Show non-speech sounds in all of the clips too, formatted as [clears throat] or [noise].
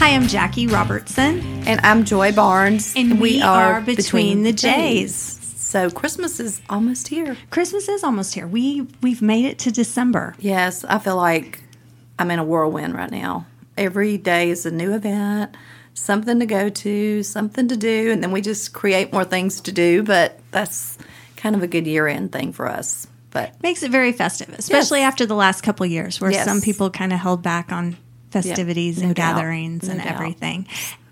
Hi, I'm Jackie Robertson. And I'm Joy Barnes. And we are Between the Jays. So Christmas is almost here. Christmas is almost here. We we've made it to December. Yes, I feel like I'm in a whirlwind right now. Every day is a new event, something to go to, something to do, and then we just create more things to do, but that's kind of a good year-end thing for us. But Makes it very festive, especially Yes. after the last couple of years where Yes. some people kind of held back on festivities no and doubt. gatherings No and doubt. everything.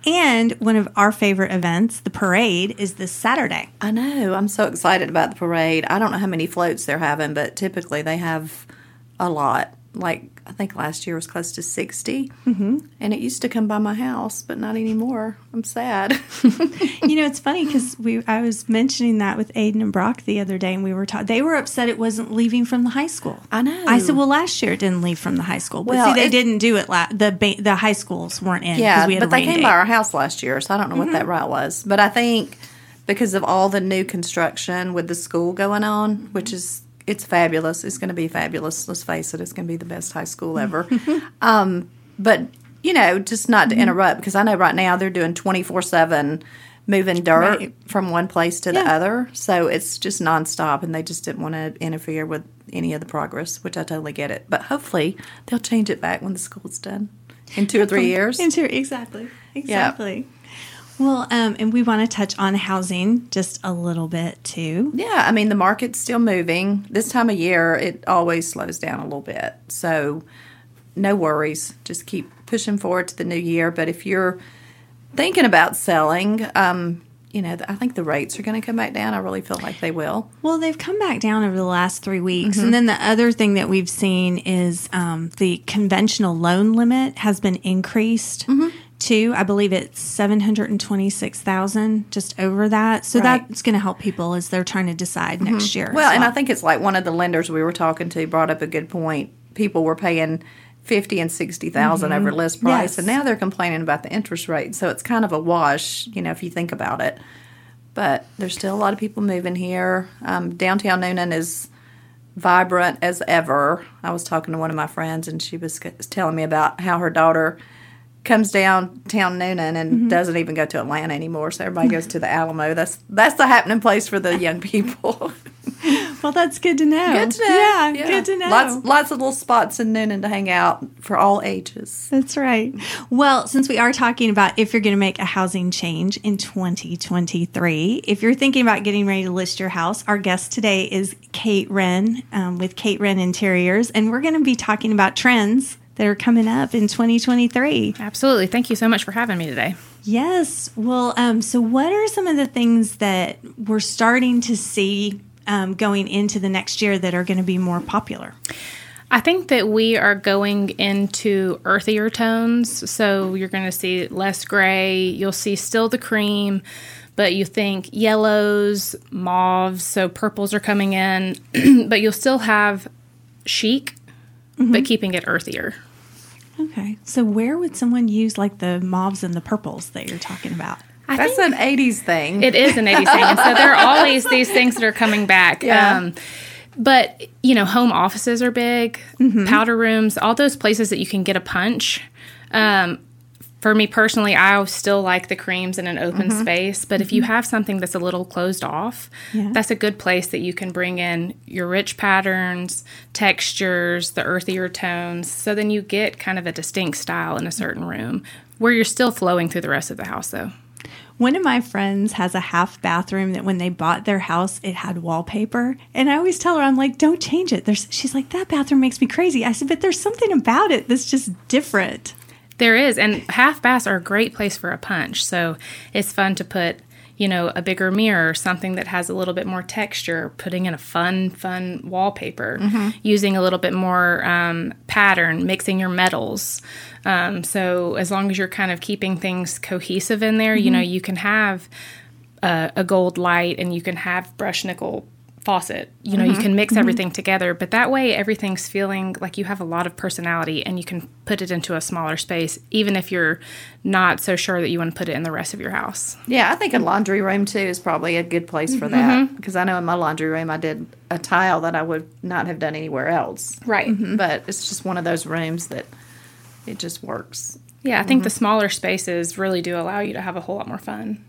And one of our favorite events, the parade, is this Saturday. I know. I'm so excited about the parade. I don't know how many floats they're having, but typically they have a lot. Like, I think last year was close to 60. Mm-hmm. And it used to come by my house, but not anymore. I'm sad. [laughs] you know, it's funny because we I was mentioning that with Aiden and Brock the other day, and we were taught they were upset it wasn't leaving from the high school. I know. I said, well, last year it didn't leave from the high school, but Well, see, they it- didn't do it. La- the ba- the high schools weren't in. yeah, we had but they came date. by our house last year, so I don't know what that route was. But I think because of all the new construction with the school going on, which is it's fabulous. It's going to be fabulous. Let's face it, it's going to be the best high school [laughs] ever. um, but you know, just not to Mm-hmm. interrupt because I know right now they're doing twenty four seven moving dirt Right. from one place to the other. So it's just nonstop, and they just didn't want to interfere with any of the progress, which I totally get it. But hopefully, they'll change it back when the school's done in two or three years. Into exactly, exactly. Well, um, and we want to touch on housing just a little bit too. Yeah, I mean the market's still moving. This time of year, it always slows down a little bit. So, no worries. Just keep pushing forward to the new year. But if you're thinking about selling, um, you know, I think the rates are going to come back down. I really feel like they will. Well, they've come back down over the last three weeks. Mm-hmm. And then the other thing that we've seen is um, the conventional loan limit has been increased Mm-hmm. To, I believe it's 726,000, just over that. So Right. that's going to help people as they're trying to decide next year. Well, as and I think it's like one of the lenders we were talking to brought up a good point. People were paying fifty and sixty over list price, Mm-hmm. Yes. and now they're complaining about the interest rate. So it's kind of a wash, you know, if you think about it. But there's still a lot of people moving here. Um, downtown Newnan is vibrant as ever. I was talking to one of my friends, and she was telling me about how her daughter comes downtown Newnan and Mm-hmm. doesn't even go to Atlanta anymore. So everybody goes to the Alamo. That's that's the happening place for the young people. [laughs] well, that's good to know. Good to know. Yeah, good to know. Lots, lots of little spots in Newnan to hang out for all ages. That's right. Well, since we are talking about if you're going to make a housing change in 2023, if you're thinking about getting ready to list your house, our guest today is Kate Wren um, with Kate Wren Interiors, and we're going to be talking about trends that are coming up in 2023. Absolutely. Thank you so much for having me today. Yes. Well, um, so what are some of the things that we're starting to see um, going into the next year that are going to be more popular? I think that we are going into earthier tones. So you're going to see less gray. You'll see still the cream, but you think yellows, mauves. So purples are coming in, [clears throat] but you'll still have chic, but keeping it earthier. Okay. So where would someone use like the mauves and the purples that you're talking about? I That's think an 80s thing. It is an 80s thing. And so there are always [laughs] these things that are coming back. Yeah. Um, but, you know, home offices are big, powder rooms, all those places that you can get a punch. Um, for me personally, I still like the creams in an open mm-hmm. space. But if you mm-hmm. have something that's a little closed off, Yeah. that's a good place that you can bring in your rich patterns, textures, the earthier tones. So then you get kind of a distinct style in a certain room where you're still flowing through the rest of the house, though. One of my friends has a half bathroom that when they bought their house, it had wallpaper. And I always tell her, I'm like, don't change it. There's, she's like, that bathroom makes me crazy. I said, but there's something about it that's just different. There is, and half baths are a great place for a punch. So it's fun to put, you know, a bigger mirror, something that has a little bit more texture, putting in a fun, fun wallpaper, using a little bit more um, pattern, mixing your metals. Um, so as long as you're kind of keeping things cohesive in there, you know, you can have a, a gold light and you can have brush nickel faucet. You know, you mm-hmm. can mix mm-hmm. everything together, but that way everything's feeling like you have a lot of personality and you can put it into a smaller space, even if you're not so sure that you want to put it in the rest of your house. Yeah, I think a mm. laundry room too is probably a good place for that mm-hmm. because I know in my laundry room I did a tile that I would not have done anywhere else. Right. But it's just one of those rooms that it just works. Yeah, I think the smaller spaces really do allow you to have a whole lot more fun.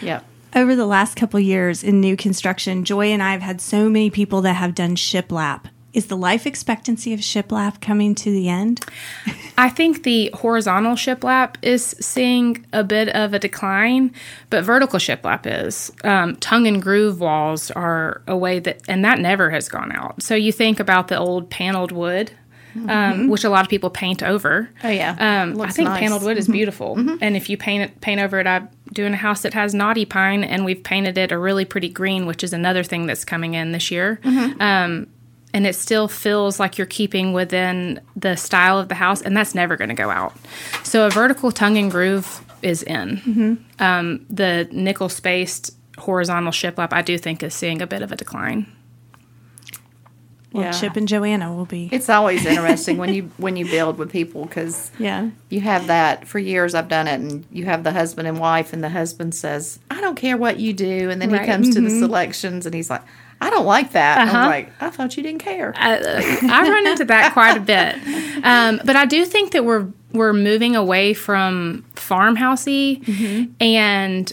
Yep. Over the last couple years in new construction, Joy and I have had so many people that have done shiplap. Is the life expectancy of shiplap coming to the end? [laughs] I think the horizontal shiplap is seeing a bit of a decline, but vertical shiplap is. Um, tongue and groove walls are a way that, and that never has gone out. So you think about the old paneled wood, um, which a lot of people paint over. Oh, yeah. Um, I think nice. paneled wood is beautiful, and if you paint it, paint over it, I'm doing a house that has knotty pine, and we've painted it a really pretty green, which is another thing that's coming in this year. Um, and it still feels like you're keeping within the style of the house, and that's never going to go out. So a vertical tongue and groove is in. Um, the nickel spaced horizontal shiplap, I do think, is seeing a bit of a decline. Well, Yeah. Chip and Joanna will be. It's always interesting when you [laughs] when you build with people because yeah. you have that for years. I've done it, and you have the husband and wife, and the husband says, "I don't care what you do," and then Right. he comes to the mm-hmm. selections, and he's like, "I don't like that." And I'm uh-huh. like, "I thought you didn't care." I, I run into that quite a bit, [laughs] um, but I do think that we're we're moving away from farmhousey, mm-hmm. and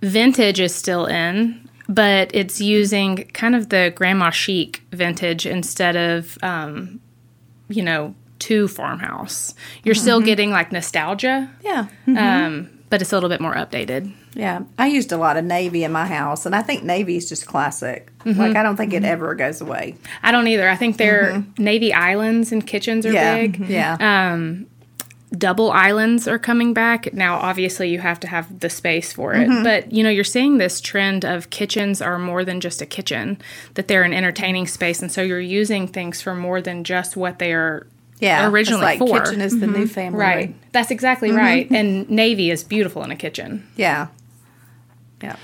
vintage is still in, but it's using kind of the grandma chic vintage instead of, um, you know, to farmhouse. You're still getting like nostalgia, Yeah, um, but it's a little bit more updated. yeah. I used a lot of navy in my house, and I think navy is just classic. Mm-hmm. Like I don't think it ever goes away. I don't either. I think their navy islands and kitchens are Yeah, big. yeah. Double islands are coming back. Now, obviously, you have to have the space for it, Mm-hmm. but you know, you're seeing this trend of kitchens are more than just a kitchen, that they're an entertaining space, and so you're using things for more than just what they are yeah, originally it's like for. kitchen is the new family. right. That's exactly Mm-hmm. right. And navy is beautiful in a kitchen. Yeah. Yeah.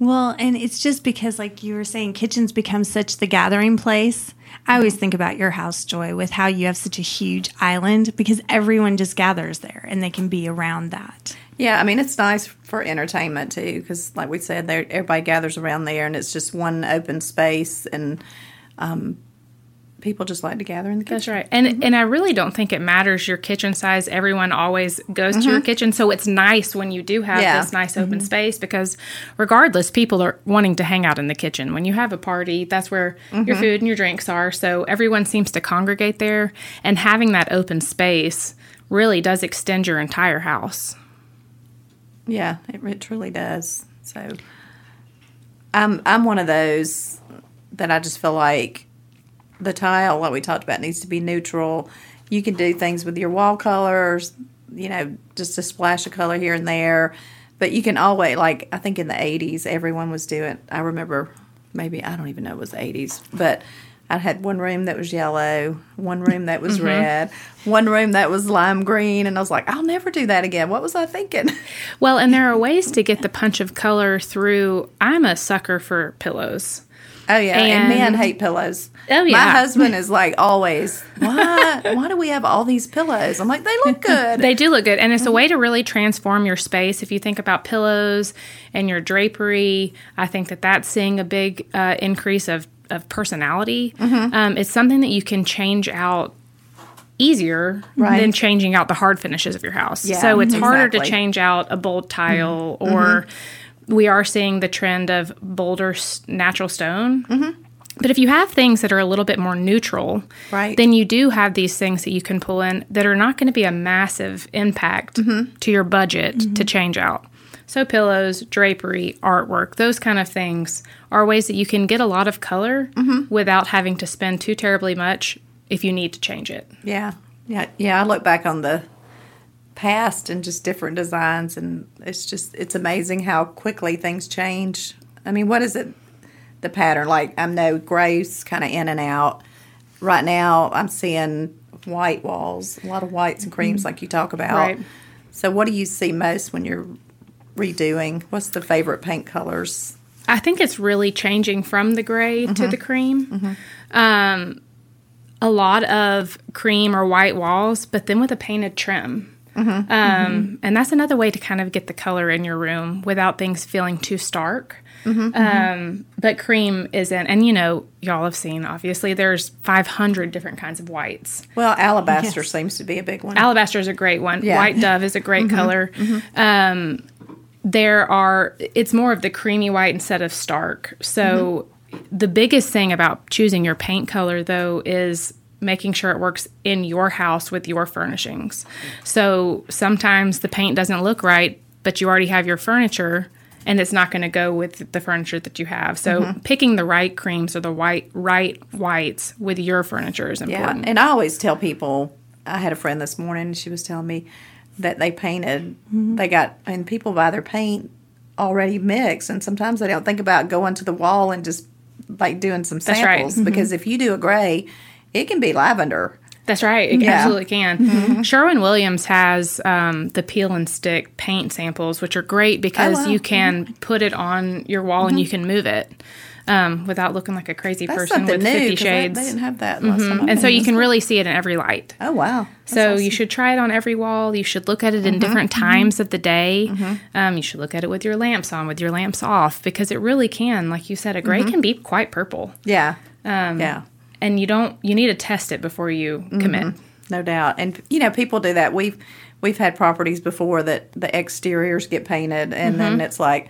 Well, and it's just because, like you were saying, kitchens become such the gathering place. I always think about your house, Joy, with how you have such a huge island because everyone just gathers there and they can be around that. Yeah, I mean it's nice for entertainment too, because like we said, everybody gathers around there, and it's just one open space, and um, people just like to gather in the kitchen. That's right. And mm-hmm. and I really don't think it matters your kitchen size. Everyone always goes to your mm-hmm. kitchen, so it's nice when you do have Yeah. this nice open mm-hmm. space because regardless, people are wanting to hang out in the kitchen. When you have a party, that's where your food and your drinks are. So everyone seems to congregate there, and having that open space really does extend your entire house. Yeah, it, it truly does. So, I'm I'm one of those that I just feel like the tile, like we talked about, needs to be neutral. You can do things with your wall colors, you know, just a splash of color here and there, but you can always like I think in the '80s everyone was doing. I remember maybe I don't even know it was the '80s, but. I had one room that was yellow, one room that was mm-hmm. red, one room that was lime green, and I was like, I'll never do that again. What was I thinking? Well, and there are ways to get the punch of color through. I'm a sucker for pillows. Oh yeah, and, And- men hate pillows. Oh, yeah, my husband [laughs] is like always. Why? why do we have all these pillows? I'm like, they look [laughs] good. They do look good, and it's a way to really transform your space. If you think about pillows and your drapery, I think that that's seeing a big uh, increase of of personality. Um, it's something that you can change out easier Right. than changing out the hard finishes of your house. Yeah, so it's harder to change out a bold tile or. We are seeing the trend of bolder natural stone. Mm-hmm. But if you have things that are a little bit more neutral, Right. then you do have these things that you can pull in that are not going to be a massive impact mm-hmm. to your budget to mm-hmm. change out. So, pillows, drapery, artwork, those kind of things are ways that you can get a lot of color without having to spend too terribly much if you need to change it. yeah, yeah, yeah. I look back on the past and just different designs, and it's just it's amazing how quickly things change. I mean, what is it? The pattern, like I know grays kind of in and out. Right now, I'm seeing white walls, a lot of whites and creams, mm-hmm. like you talk about. Right. So, what do you see most when you're redoing? What's the favorite paint colors? I think it's really changing from the gray to mm-hmm. the cream. Mm-hmm. Um, a lot of cream or white walls, but then with a painted trim. Mm-hmm. Um, mm-hmm. and that's another way to kind of get the color in your room without things feeling too stark. Mm-hmm. Um, but cream isn't, and you know, y'all have seen obviously there's 500 different kinds of whites. Well, alabaster seems to be a big one. Alabaster is a great one. Yeah. White dove is a great color. Um, there are, it's more of the creamy white instead of stark. So the biggest thing about choosing your paint color though is making sure it works in your house with your furnishings. So sometimes the paint doesn't look right, but you already have your furniture and it's not going to go with the furniture that you have. So mm-hmm. picking the right creams or the white right whites with your furniture is yeah, important. and I always tell people. I had a friend this morning. She was telling me that they painted. Mm-hmm. They got and people buy their paint already mixed, and sometimes they don't think about going to the wall and just like doing some That's right. samples because mm-hmm. if you do a gray, it can be lavender. That's right. It Yeah. absolutely can. Sherwin Williams has um, the peel and stick paint samples, which are great because wow. you can put it on your wall and you can move it um, without looking like a crazy That's person with new. 50 'cause they- shades. They, didn't have that last time. And so you can really see it in every light. Oh wow! That's So awesome. you should try it on every wall. You should look at it in different times of the day. Um, you should look at it with your lamps on, with your lamps off, because it really can, like you said, a gray can be quite purple. Yeah. Um, yeah. And you don't, you need to test it before you commit. Mm-hmm. No doubt. And you know, people do that. We've we've had properties before that the exteriors get painted and Mm-hmm. then it's like,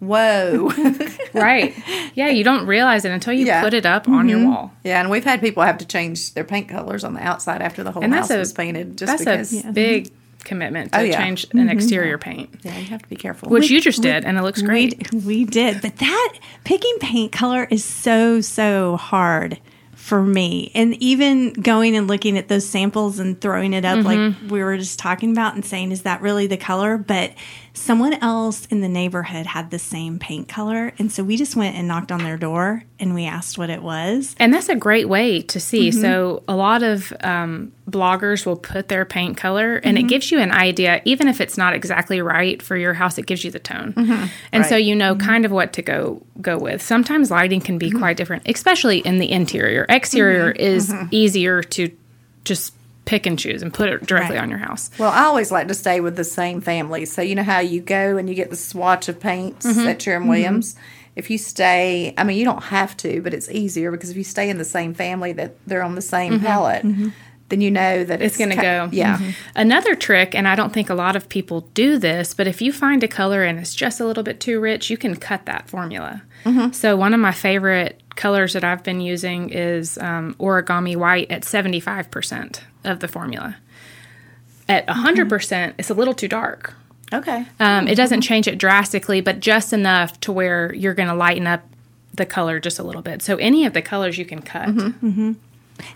whoa. [laughs] Right. Yeah, you don't realize it until you Yeah. put it up on your mm-hmm. wall. yeah, and we've had people have to change their paint colors on the outside after the whole And house a was painted just that's because a big commitment to Oh, yeah. change an mm-hmm. exterior paint, yeah, you have to be careful. which you just did, and it looks We, great. we did. But that picking paint color is so, so hard for me. And even going and looking at those samples and throwing it up, like mm-hmm. we were just talking about, and saying, is that really the color? But someone else in the neighborhood had the same paint color. And so we just went and knocked on their door and we asked what it was. And that's a great way to see. Mm-hmm. So, a lot of um, bloggers will put their paint color, and Mm-hmm. it gives you an idea, even if it's not exactly right for your house. It gives you the tone, and so you know kind of what to go go with. Sometimes lighting can Mm-hmm. be quite different, especially in the interior. Exterior is easier to just pick and choose and put it directly Right. on your house. Well, I always like to stay with the same family. So you know how you go and you get the swatch of paints Mm-hmm. at Sherwin mm-hmm. Williams. If you stay, I mean, you don't have to, but it's easier because if you stay in the same family that they're on the same mm-hmm. palette, mm-hmm. Then you know that it's, Mm-hmm. it's going to ki- go. Yeah, Mhm. Another trick, and I don't think a lot of people do this, but if you find a color and it's just a little bit too rich, you can cut that formula. Mm-hmm. So one of my favorite colors that I've been using is um, origami white at 75% of the formula. At 100%, percent it's a little too dark. Okay. Um, it doesn't change it drastically, but just enough to where you're going to lighten up the color just a little bit. So any of the colors you can cut.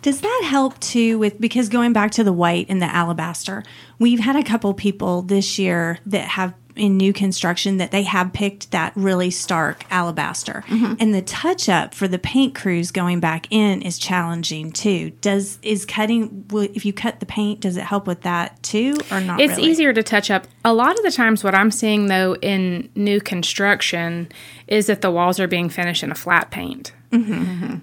Does that help too with because going back to the white and the alabaster, we've had a couple people this year that have in new construction that they have picked that really stark alabaster. Mm-hmm. And the touch up for the paint crews going back in is challenging too. Does is cutting if you cut the paint does it help with that too or not It's really? easier to touch up. A lot of the times, what I'm seeing though in new construction is that the walls are being finished in a flat paint. Mm-hmm. Mm-hmm.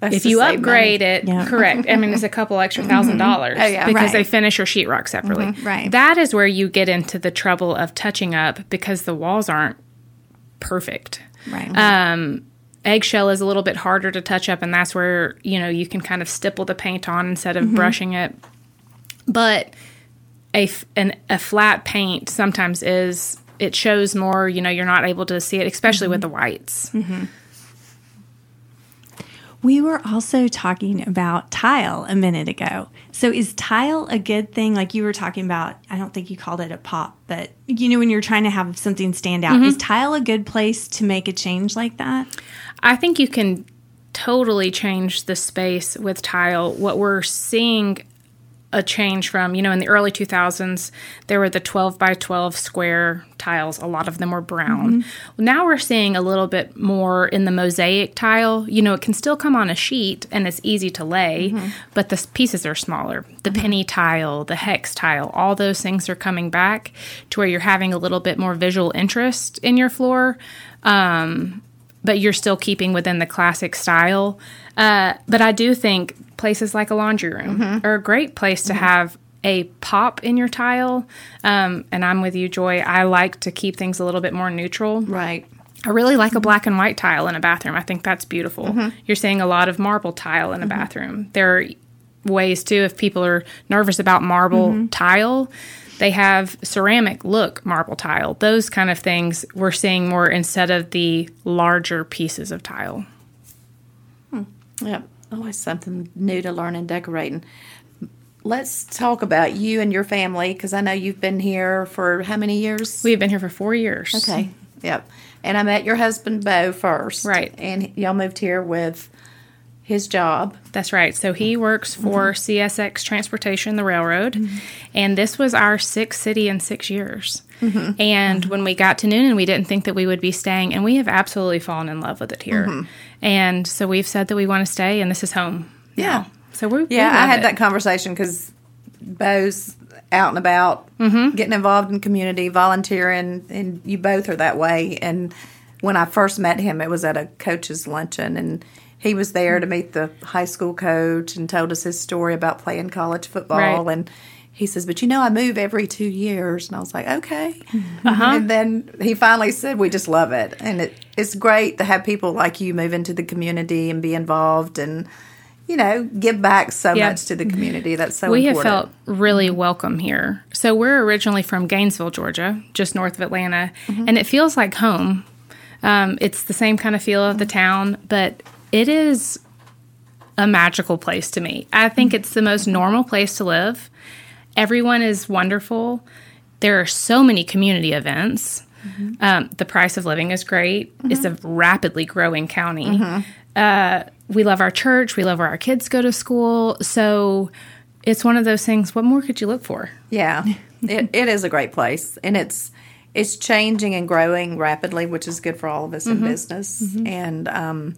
That's If you upgrade money. it, Yeah. correct. I mean, it's a couple extra mm-hmm. thousand dollars Oh, yeah. because Right. they finish your sheetrock separately. Mm-hmm. Right. That is where you get into the trouble of touching up because the walls aren't perfect. right. Um, eggshell is a little bit harder to touch up, and that's where you know you can kind of stipple the paint on instead of mm-hmm. brushing it. But a f- an, a flat paint sometimes is it shows more. You know, you're not able to see it, especially with the whites. We were also talking about tile a minute ago. So is tile a good thing? Like you were talking about, I don't think you called it a pop, but you know, when you're trying to have something stand out, mm-hmm. is tile a good place to make a change like that? I think you can totally change the space with tile. What we're seeing a change from, you know, in the early 2000s, there were the 12 by 12 square tiles. A lot of them were brown. Now we're seeing a little bit more in the mosaic tile. You know, it can still come on a sheet and it's easy to lay, but the pieces are smaller. The penny tile, the hex tile, all those things are coming back to where you're having a little bit more visual interest in your floor. Um, but you're still keeping within the classic style. Uh, but I do think places like a laundry room mm-hmm. are a great place to mm-hmm. have a pop in your tile. Um, and I'm with you, Joy. I like to keep things a little bit more neutral. Right. I really like a mm-hmm. black and white tile in a bathroom. I think that's beautiful. You're seeing a lot of marble tile in a bathroom. There are ways too if people are nervous about marble tile, they have ceramic look marble tile. Those kind of things we're seeing more instead of the larger pieces of tile. Hmm. Yep. Always something new to learn and decorating. Let's talk about you and your family because I know you've been here for how many years? We've been here for four years. Okay. Yep. And I met your husband Bo first. Right. And y'all moved here with his job. That's right. So he works for mm-hmm. CSX Transportation, the railroad, mm-hmm. and this was our sixth city in six years. Mm-hmm. And when we got to Newnan, we didn't think that we would be staying, and we have absolutely fallen in love with it here. And so we've said that we want to stay, and this is home. Yeah. now. So we're Yeah, I had that conversation because Bo's out and about, getting involved in community, volunteering, and you both are that way. And when I first met him, it was at a coach's luncheon, and he was there to meet the high school coach and told us his story about playing college football. Right. And he says, "But you know, I move every two years," and I was like, "Okay." Uh-huh. And then he finally said, "We just love it, and it, it's great to have people like you move into the community and be involved and." You know, give back so Yeah. much to the community. That's so we have important. felt really welcome here. So we're originally from Gainesville, Georgia, just north of Atlanta, and it feels like home. Um, it's the same kind of feel of the town, but it is a magical place to me. I think it's the most normal place to live. Everyone is wonderful. There are so many community events. Um, the price of living is great. It's a rapidly growing county. Uh, we love our church. We love where our kids go to school. So it's one of those things. What more could you look for? Yeah, [laughs] it, it is a great place, and it's it's changing and growing rapidly, which is good for all of us in business. And um,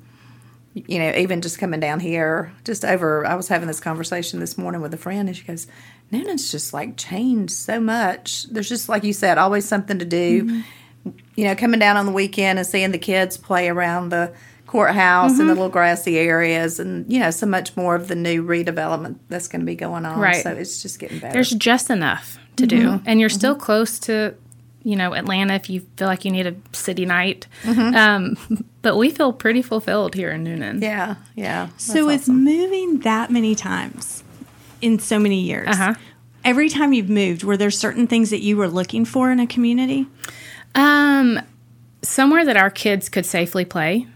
you know, even just coming down here, just over, I was having this conversation this morning with a friend, and she goes, "Newnan's just like changed so much. There's just like you said, always something to do. Mm-hmm. You know, coming down on the weekend and seeing the kids play around the." courthouse and the mm-hmm. little grassy areas and you know so much more of the new redevelopment that's going to be going on Right. so it's just getting better There's just enough to do, mm-hmm. and you're still close to, you know, Atlanta if you feel like you need a city night. Um, [laughs] but we feel pretty fulfilled here in Newnan. Yeah, yeah. So that's with moving that many times in so many years, Uh-huh. every time you've moved, were there certain things that you were looking for in a community? Um, somewhere that our kids could safely play.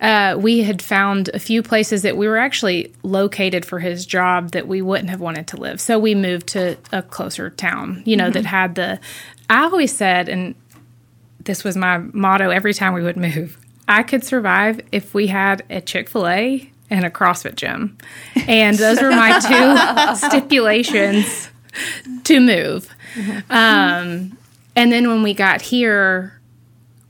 Uh, we had found a few places that we were actually located for his job that we wouldn't have wanted to live. So we moved to a closer town, you know, that had the. I always said, and this was my motto every time we would move I could survive if we had a Chick fil A and a CrossFit gym. And those were my two [laughs] stipulations to move. Um, and then when we got here,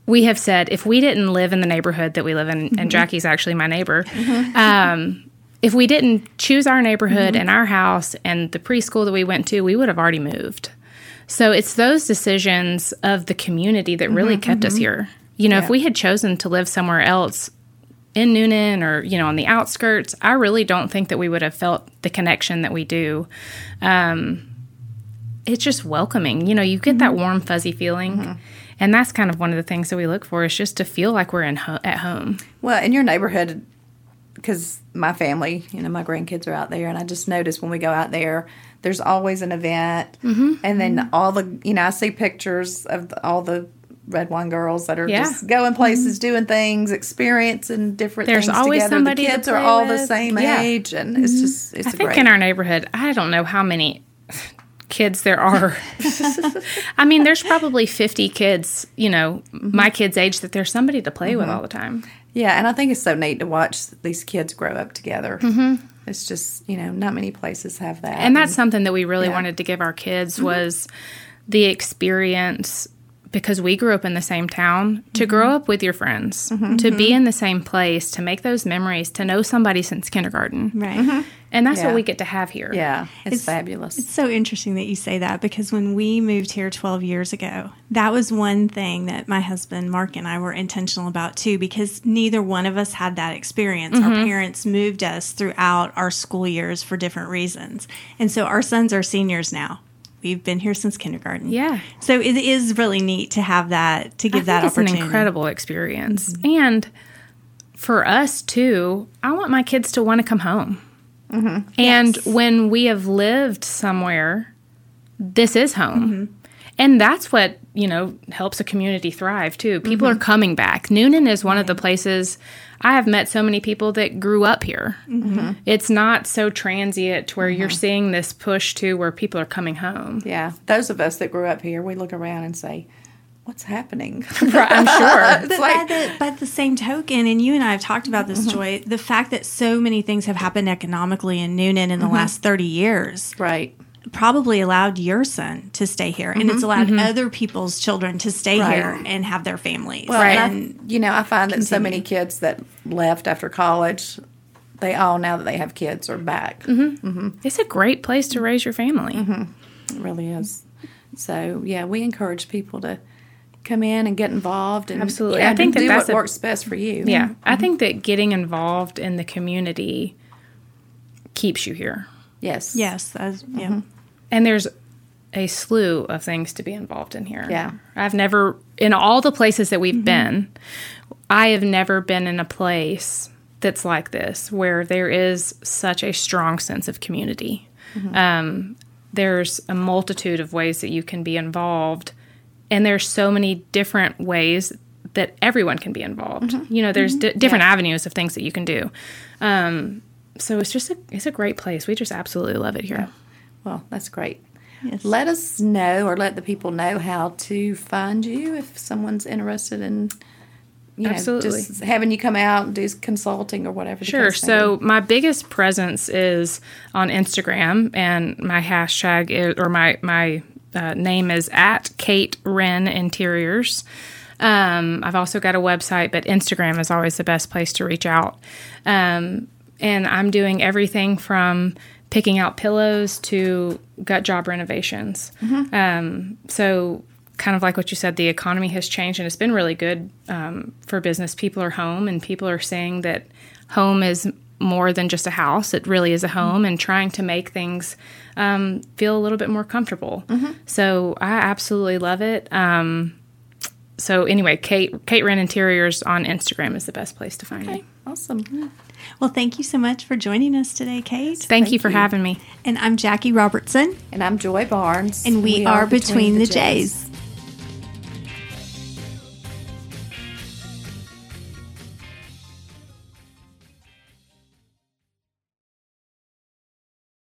we have said if we didn't live in the neighborhood that we live in, and mm-hmm. Jackie's actually my neighbor, mm-hmm. um, if we didn't choose our neighborhood mm-hmm. and our house and the preschool that we went to, we would have already moved. So it's those decisions of the community that really kept us here. You know, if we had chosen to live somewhere else in Newnan or, you know, on the outskirts, I really don't think that we would have felt the connection that we do. Um, it's just welcoming. You know, you get that warm, fuzzy feeling. And that's kind of one of the things that we look for is just to feel like we're in ho- at home. Well, in your neighborhood, because my family, you know, my grandkids are out there, and I just notice when we go out there, there's always an event, Mm-hmm. and then all the, you know, I see pictures of the, all the red wine girls that are Yeah. Mm-hmm. just going places, doing things, experiencing different There's things always together. somebody the kids are all the same Yeah. Mm-hmm. age, and it's just it's I think great. in our neighborhood, I don't know how many kids there are. [laughs] I mean, there's probably 50 kids, you know, mm-hmm. my kids' age that there's somebody to play with mm-hmm. all the time. Yeah, and I think it's so neat to watch these kids grow up together. Mm-hmm. It's just you know not many places have that, And that's something that we really Yeah. wanted to give our kids mm-hmm. was the experience because we grew up in the same town to grow mm-hmm. up with your friends, mm-hmm. to be mm-hmm. in the same place, to make those memories, to know somebody since kindergarten. Right. And that's Yeah. what we get to have here. Yeah, it's, It's- fabulous. It's so interesting that you say that because when we moved here 12 years ago, that was one thing that my husband Mark and I were intentional about too because neither one of us had that experience. Our parents moved us throughout our school years for different reasons. And so our sons are seniors now. We've been here since kindergarten. Yeah. So it is really neat to have that, to give that think it's an incredible experience. Mm-hmm. And for us too, I want my kids to want to come home. Mm-hmm. And Yes. when we have lived somewhere, this is home. Mm-hmm. And that's what, you know, helps a community thrive too. People are mm-hmm. coming back. Newnan is one of the places I have met so many people that grew up here. Mm-hmm. Mm-hmm. It's not so transient to where you're seeing this push to where people are coming home. yeah, those of us that grew up here, we look around and say, "What's happening?" [laughs] [laughs] I'm sure. But by, the, by the same token, and you and I have talked about this, Joy, the fact that so many things have happened economically in Newnan in the last 30 years right. Probably allowed your son to stay here. And it's mm-hmm. allowed mm-hmm. other people's children to stay Right. here and have their families. Well, Right. and I, you know, I find that so many kids that left after college, they all now that they have kids are back. Mm-hmm. It's a great place to raise your family. It really is. So yeah, we encourage people to come in and get involved and Absolutely. yeah, I think do that that's what a- works best for you. Yeah, I think that getting involved in the community keeps you here. Yes. yes, that's, yeah. And there's a slew of things to be involved in here. Yeah. I've never, in all the places that we've been, I have never been in a place that's like this where there is such a strong sense of community. Um, there's a multitude of ways that you can be involved, and there's so many different ways that everyone can be involved. You know, there's di- different avenues of things that you can do. Um, so it's just a, it's a great place. We just absolutely love it here. Well, that's great. Yes. Let us know or let the people know how to find you if someone's interested in you know, Absolutely. just having you come out and do consulting or whatever. Sure. So my biggest presence is on Instagram, and my hashtag is, or my my uh, name is at Kate Wren Interiors. Um, I've also got a website, but Instagram is always the best place to reach out. Um, and I'm doing everything from picking out pillows to gut job renovations. Um, so kind of like what you said, the economy has changed and it's been really good um, for business. People are home and people are saying that home is more than just a house. It really is a home and trying to make things um, feel a little bit more comfortable. So I absolutely love it. Um, so anyway, Kate Kate Wren Interiors on Instagram is the best place to find me. awesome. Well, thank you so much for joining us today, Kate. Thank, Thank you for you. having me. And I'm Jackie Robertson, And I'm Joy Barnes. and we, are, Between, the Jays.